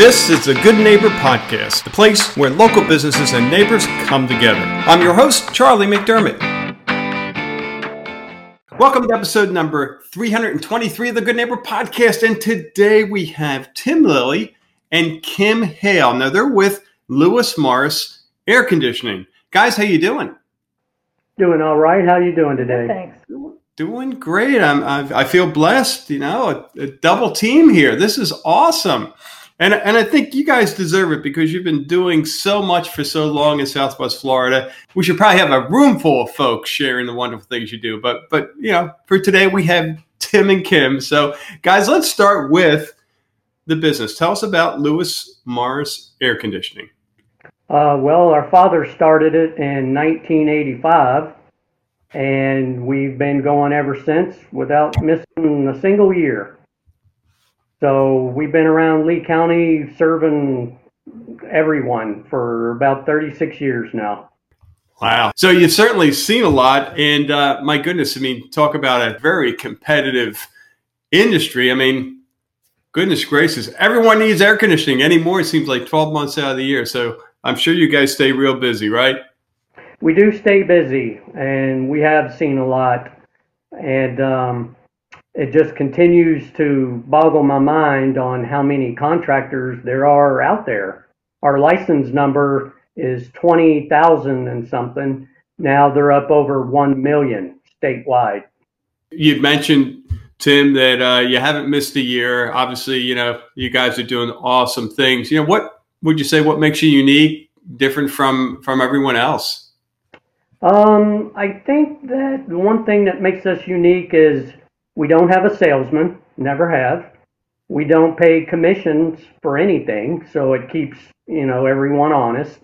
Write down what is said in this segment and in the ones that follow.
This is the Good Neighbor Podcast, the place where local businesses and neighbors come together. I'm your host, Charlie McDermott. Welcome to episode number 323 of the Good Neighbor Podcast. And today we have Tim Lilly and Kim Hale. Now they're with Lewis Morris Air Conditioning. Guys, how you doing? Doing all right. How you doing today? Thanks. Doing great. I'm, I, I feel blessed. You know, a, a double team here. This is awesome. And, and I think you guys deserve it because you've been doing so much for so long in Southwest Florida. We should probably have a room full of folks sharing the wonderful things you do. But but you know, for today we have Tim and Kim. So guys, let's start with the business. Tell us about Lewis Morris Air Conditioning. Uh, well, our father started it in 1985, and we've been going ever since without missing a single year. So we've been around Lee County serving everyone for about 36 years now. Wow. So you've certainly seen a lot. And uh, my goodness, I mean, talk about a very competitive industry. I mean, goodness gracious, everyone needs air conditioning anymore. It seems like 12 months out of the year. So I'm sure you guys stay real busy, right? We do stay busy, and we have seen a lot. And um, it just continues to boggle my mind on how many contractors there are out there. Our license number is 20,000 and something. Now they're up over 1 million statewide. You mentioned, Tim, that uh, you haven't missed a year. Obviously, you know, you guys are doing awesome things. You know, what would you say what makes you unique, different from from everyone else? Um, I think that the one thing that makes us unique is we don't have a salesman, never have. We don't pay commissions for anything, so it keeps you know everyone honest.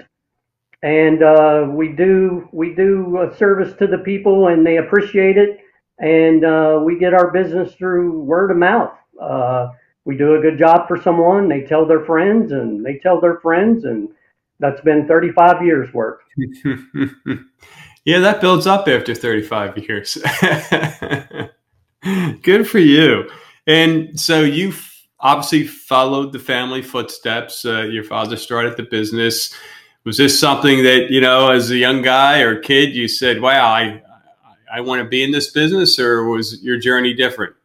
And uh, we do we do a service to the people, and they appreciate it. And uh, we get our business through word of mouth. Uh, we do a good job for someone, they tell their friends, and they tell their friends, and that's been 35 years work. yeah, that builds up after 35 years. Good for you. And so you obviously followed the family footsteps. Uh, your father started the business. Was this something that you know, as a young guy or kid, you said, "Wow, I I want to be in this business," or was your journey different?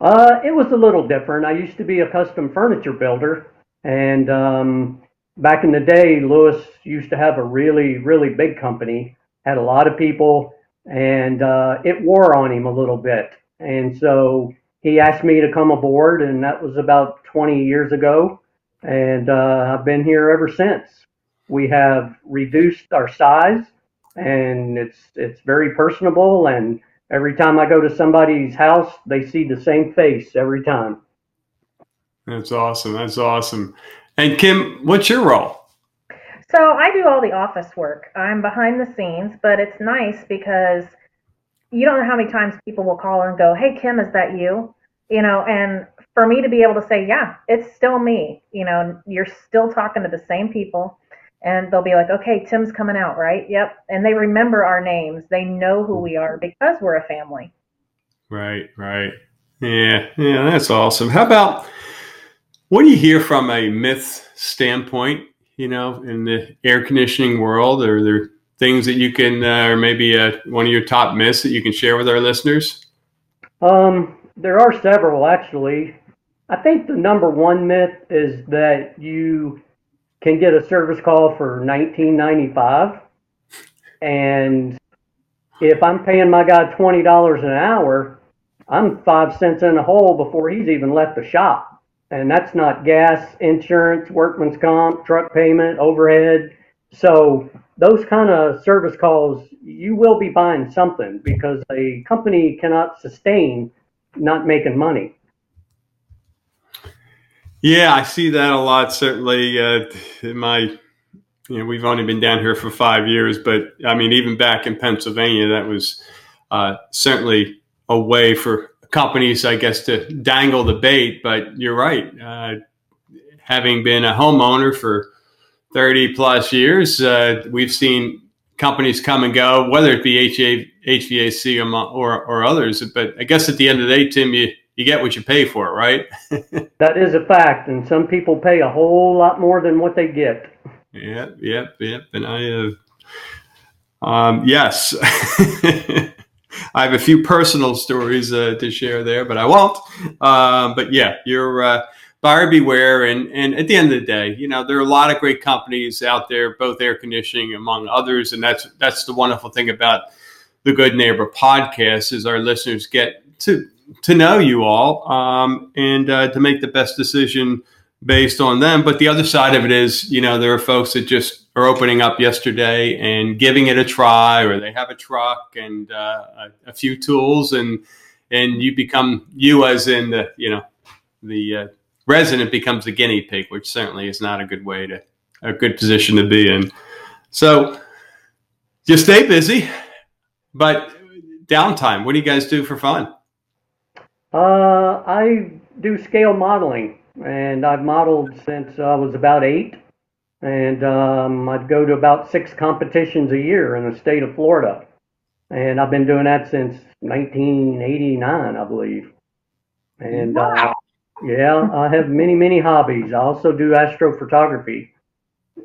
Uh, it was a little different. I used to be a custom furniture builder, and um, back in the day, Lewis used to have a really, really big company, had a lot of people, and uh, it wore on him a little bit. And so he asked me to come aboard, and that was about 20 years ago. And uh, I've been here ever since. We have reduced our size, and it's it's very personable. And every time I go to somebody's house, they see the same face every time. That's awesome. That's awesome. And Kim, what's your role? So I do all the office work. I'm behind the scenes, but it's nice because you don't know how many times people will call and go, "Hey Kim, is that you?" You know, and for me to be able to say, "Yeah, it's still me," you know, you're still talking to the same people, and they'll be like, "Okay, Tim's coming out, right?" Yep, and they remember our names. They know who we are because we're a family. Right, right. Yeah, yeah, that's awesome. How about what do you hear from a myth standpoint? You know, in the air conditioning world, are there things that you can, uh, or maybe uh, one of your top myths that you can share with our listeners? Um, there are several actually. I think the number one myth is that you can get a service call for 19.95, and if I'm paying my guy twenty dollars an hour, I'm five cents in the hole before he's even left the shop, and that's not gas, insurance, workman's comp, truck payment, overhead. So those kind of service calls, you will be buying something because a company cannot sustain not making money. Yeah, I see that a lot. Certainly, uh, in my, you know, we've only been down here for five years, but I mean, even back in Pennsylvania, that was uh, certainly a way for companies, I guess, to dangle the bait. But you're right. Uh, having been a homeowner for 30 plus years, uh, we've seen companies come and go, whether it be HVAC or, or, or, others. But I guess at the end of the day, Tim, you, you get what you pay for, right? that is a fact, and some people pay a whole lot more than what they get. Yep, yep, yep. And I have, um, yes, I have a few personal stories uh, to share there, but I won't. Um, but yeah, you're uh, buyer beware. And, and at the end of the day, you know, there are a lot of great companies out there, both air conditioning among others. And that's, that's the wonderful thing about the Good Neighbor podcast is our listeners get to, to know you all um, and uh, to make the best decision based on them. But the other side of it is, you know, there are folks that just are opening up yesterday and giving it a try, or they have a truck and uh, a, a, few tools, and and you become you as in the you know the uh, resident becomes a guinea pig, which certainly is not a good way to a good position to be in. So just stay busy, but downtime. What do you guys do for fun? Uh, I do scale modeling, and I've modeled since I was about eight and um, I'd go to about six competitions a year in the state of Florida, and I've been doing that since 1989, I believe. And uh, wow. Yeah, I have many many hobbies. I also do astrophotography,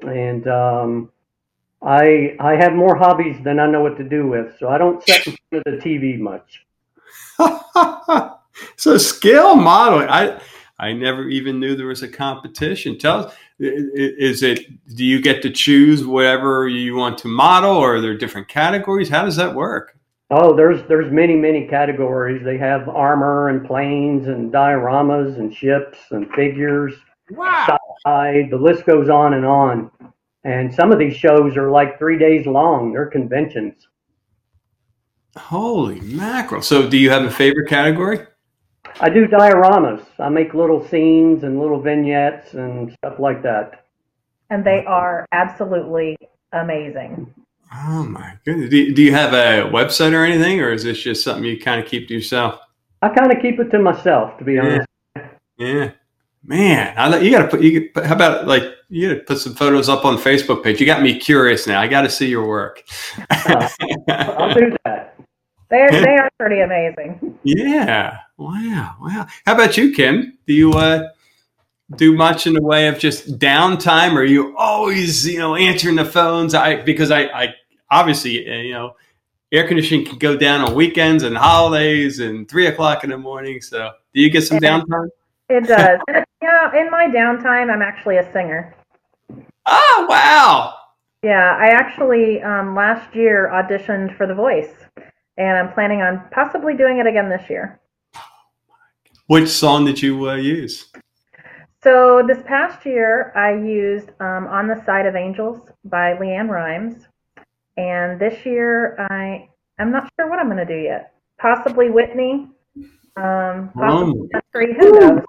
and um, I I have more hobbies than I know what to do with, so I don't sit in front of the TV much. so scale modeling, I I never even knew there was a competition. Tell us is it do you get to choose whatever you want to model or are there different categories how does that work oh there's there's many many categories. They have armor and planes and dioramas and ships and figures. Wow. The list goes on and on. And some of these shows are like three days long. They're conventions. Holy mackerel. So do you have a favorite category? I do dioramas. I make little scenes and little vignettes and stuff like that. And they are absolutely amazing. Oh my goodness! Do, do you have a website or anything, or is this just something you kind of keep to yourself? I kind of keep it to myself, to be yeah. honest. Yeah, man, I, you got to put. You how about like you got to put some photos up on the Facebook page. You got me curious now. I got to see your work. uh, I'll do that. They're they are pretty amazing. Yeah. Wow. Wow. How about you, Kim? Do you uh, do much in the way of just downtime, or are you always you know answering the phones? I because I, I obviously uh, you know air conditioning can go down on weekends and holidays and three o'clock in the morning. So do you get some downtime? It does. yeah. In my downtime, I'm actually a singer. Oh wow. Yeah, I actually um, last year auditioned for The Voice and I'm planning on possibly doing it again this year. Which song did you uh, use? So this past year, I used um, "On the Side of Angels" by LeAnn Rimes. and this year I I'm not sure what I'm going to do yet. Possibly Whitney. Um, possibly Country. Who knows?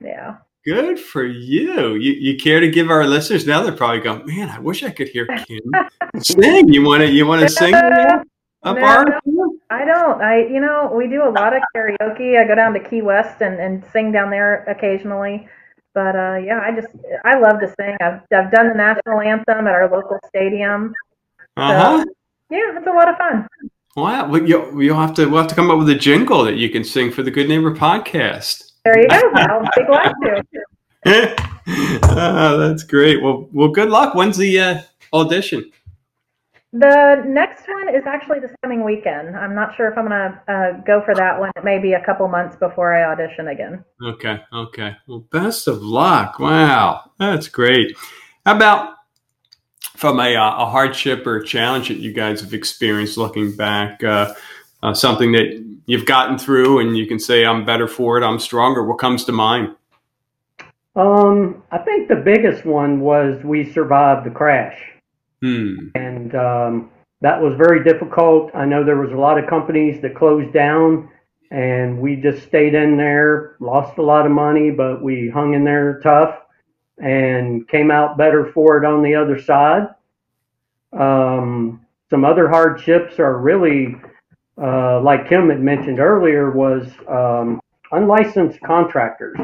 Yeah. Good for you. You you care to give our listeners now? They're probably going, man. I wish I could hear Kim sing. You want to you want to sing? A no, bar? I don't. I you know we do a lot of karaoke. I go down to Key West and, and sing down there occasionally. But uh, yeah, I just I love to sing. I've I've done the national anthem at our local stadium. Uh huh. So, yeah, it's a lot of fun. Wow, well, you'll, you'll have to we'll have to come up with a jingle that you can sing for the Good Neighbor podcast. There you go. I'll be glad to. oh, that's great. Well, well, good luck. When's the uh, audition? The next one is actually this coming weekend. I'm not sure if I'm going to uh, go for that one. It may be a couple months before I audition again. Okay. Okay. Well, best of luck. Wow. That's great. How about from a, uh, a hardship or a challenge that you guys have experienced looking back? Uh, uh, something that you've gotten through and you can say, I'm better for it, I'm stronger. What comes to mind? Um, I think the biggest one was we survived the crash. Hmm. And um, that was very difficult. I know there was a lot of companies that closed down, and we just stayed in there, lost a lot of money, but we hung in there tough and came out better for it on the other side. Um, some other hardships are really, uh, like Kim had mentioned earlier, was um, unlicensed contractors.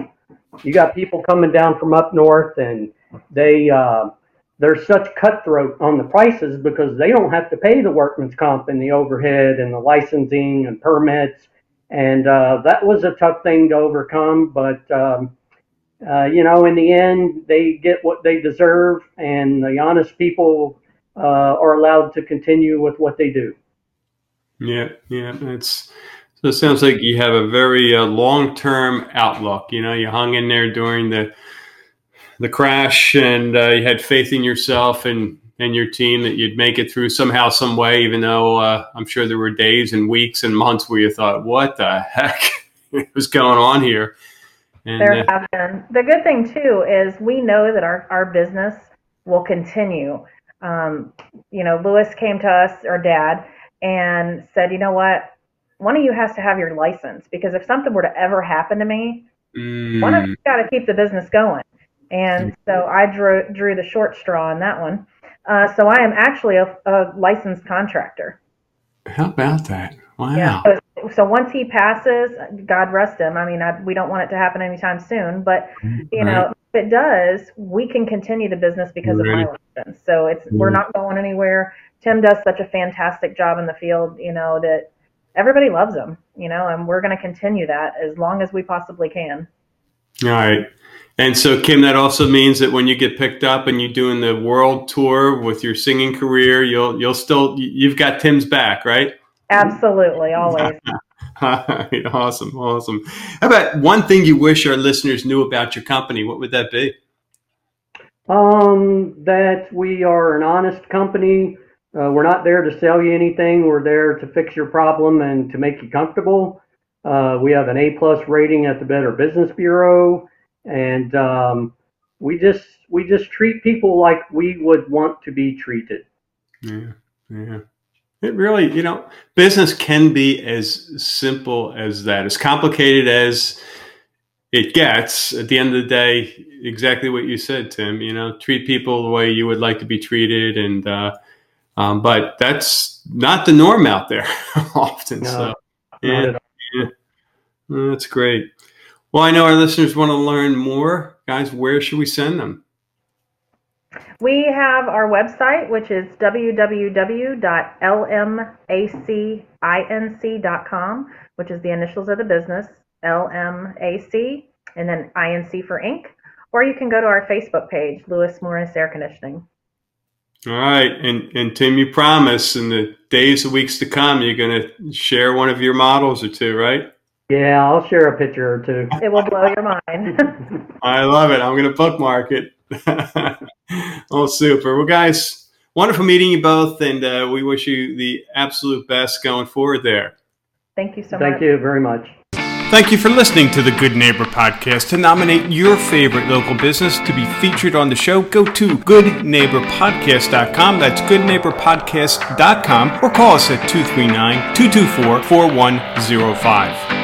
You got people coming down from up north, and they uh, they're such cutthroat on the prices because they don't have to pay the workman's comp and the overhead and the licensing and permits. and uh, that was a tough thing to overcome. But um, uh, you know, in the end, they get what they deserve, and the honest people uh, are allowed to continue with what they do. Yeah, yeah, it's. So it sounds like you have a very uh, long-term outlook. You know, you hung in there during the the crash, and uh, you had faith in yourself and and your team that you'd make it through somehow, some way. Even though uh, I'm sure there were days and weeks and months where you thought, "What the heck is going on here?" And, there uh, have been. The good thing too is we know that our our business will continue. Um, you know, Lewis came to us, or Dad, and said, "You know what? One of you has to have your license because if something were to ever happen to me, mm. one of you got to keep the business going." And mm-hmm. so I drew drew the short straw on that one. Uh, so I am actually a, a, licensed contractor. How about that? Wow. Yeah, so, so, once he passes, God rest him. I mean, I, we don't want it to happen anytime soon, but mm-hmm. you right. know, if it does, we can continue the business because of my license. So it's we're mm-hmm. not going anywhere. Tim does such a fantastic job in the field, you know, that everybody loves him, you know, and we're going to continue that as long as we possibly can. All right. And so, Kim, that also means that when you get picked up and you're doing the world tour with your singing career, you'll you'll still you've got Tim's back, right? Absolutely, always. awesome, awesome. How about one thing you wish our listeners knew about your company? What would that be? Um, that we are an honest company. Uh, we're not there to sell you anything. We're there to fix your problem and to make you comfortable. Uh, we have an A plus rating at the Better Business Bureau and um, we just we just treat people like we would want to be treated. Yeah, yeah. It really, you know, business can be as simple as that, as complicated as it gets. At the end of the day, exactly what you said, Tim. You know, treat people the way you would like to be treated, and uh, um, but that's not the norm out there often. No, so, yeah, yeah, that's great. Well, I know our listeners want to learn more. Guys, where should we send them? We have our website, which is www.lmacinc.com, which is the initials of the business, LMAC, and then INC for Inc. Or you can go to our Facebook page, Lewis Morris Air Conditioning. All right, and and Tim, you promise in the days and weeks to come, you're going to share one of your models or two, right? Yeah, I'll share a picture or two. It will blow your mind. I love it. I'm going to bookmark it. oh, super. Well, guys, wonderful meeting you both, and uh, we wish you the absolute best going forward there. Thank you so Thank much. Thank you very much. Thank you for listening to the Good Neighbor Podcast. To nominate your favorite local business to be featured on the show, go to goodneighborpodcast.com. That's goodneighborpodcast.com or call us at 239 224 4105.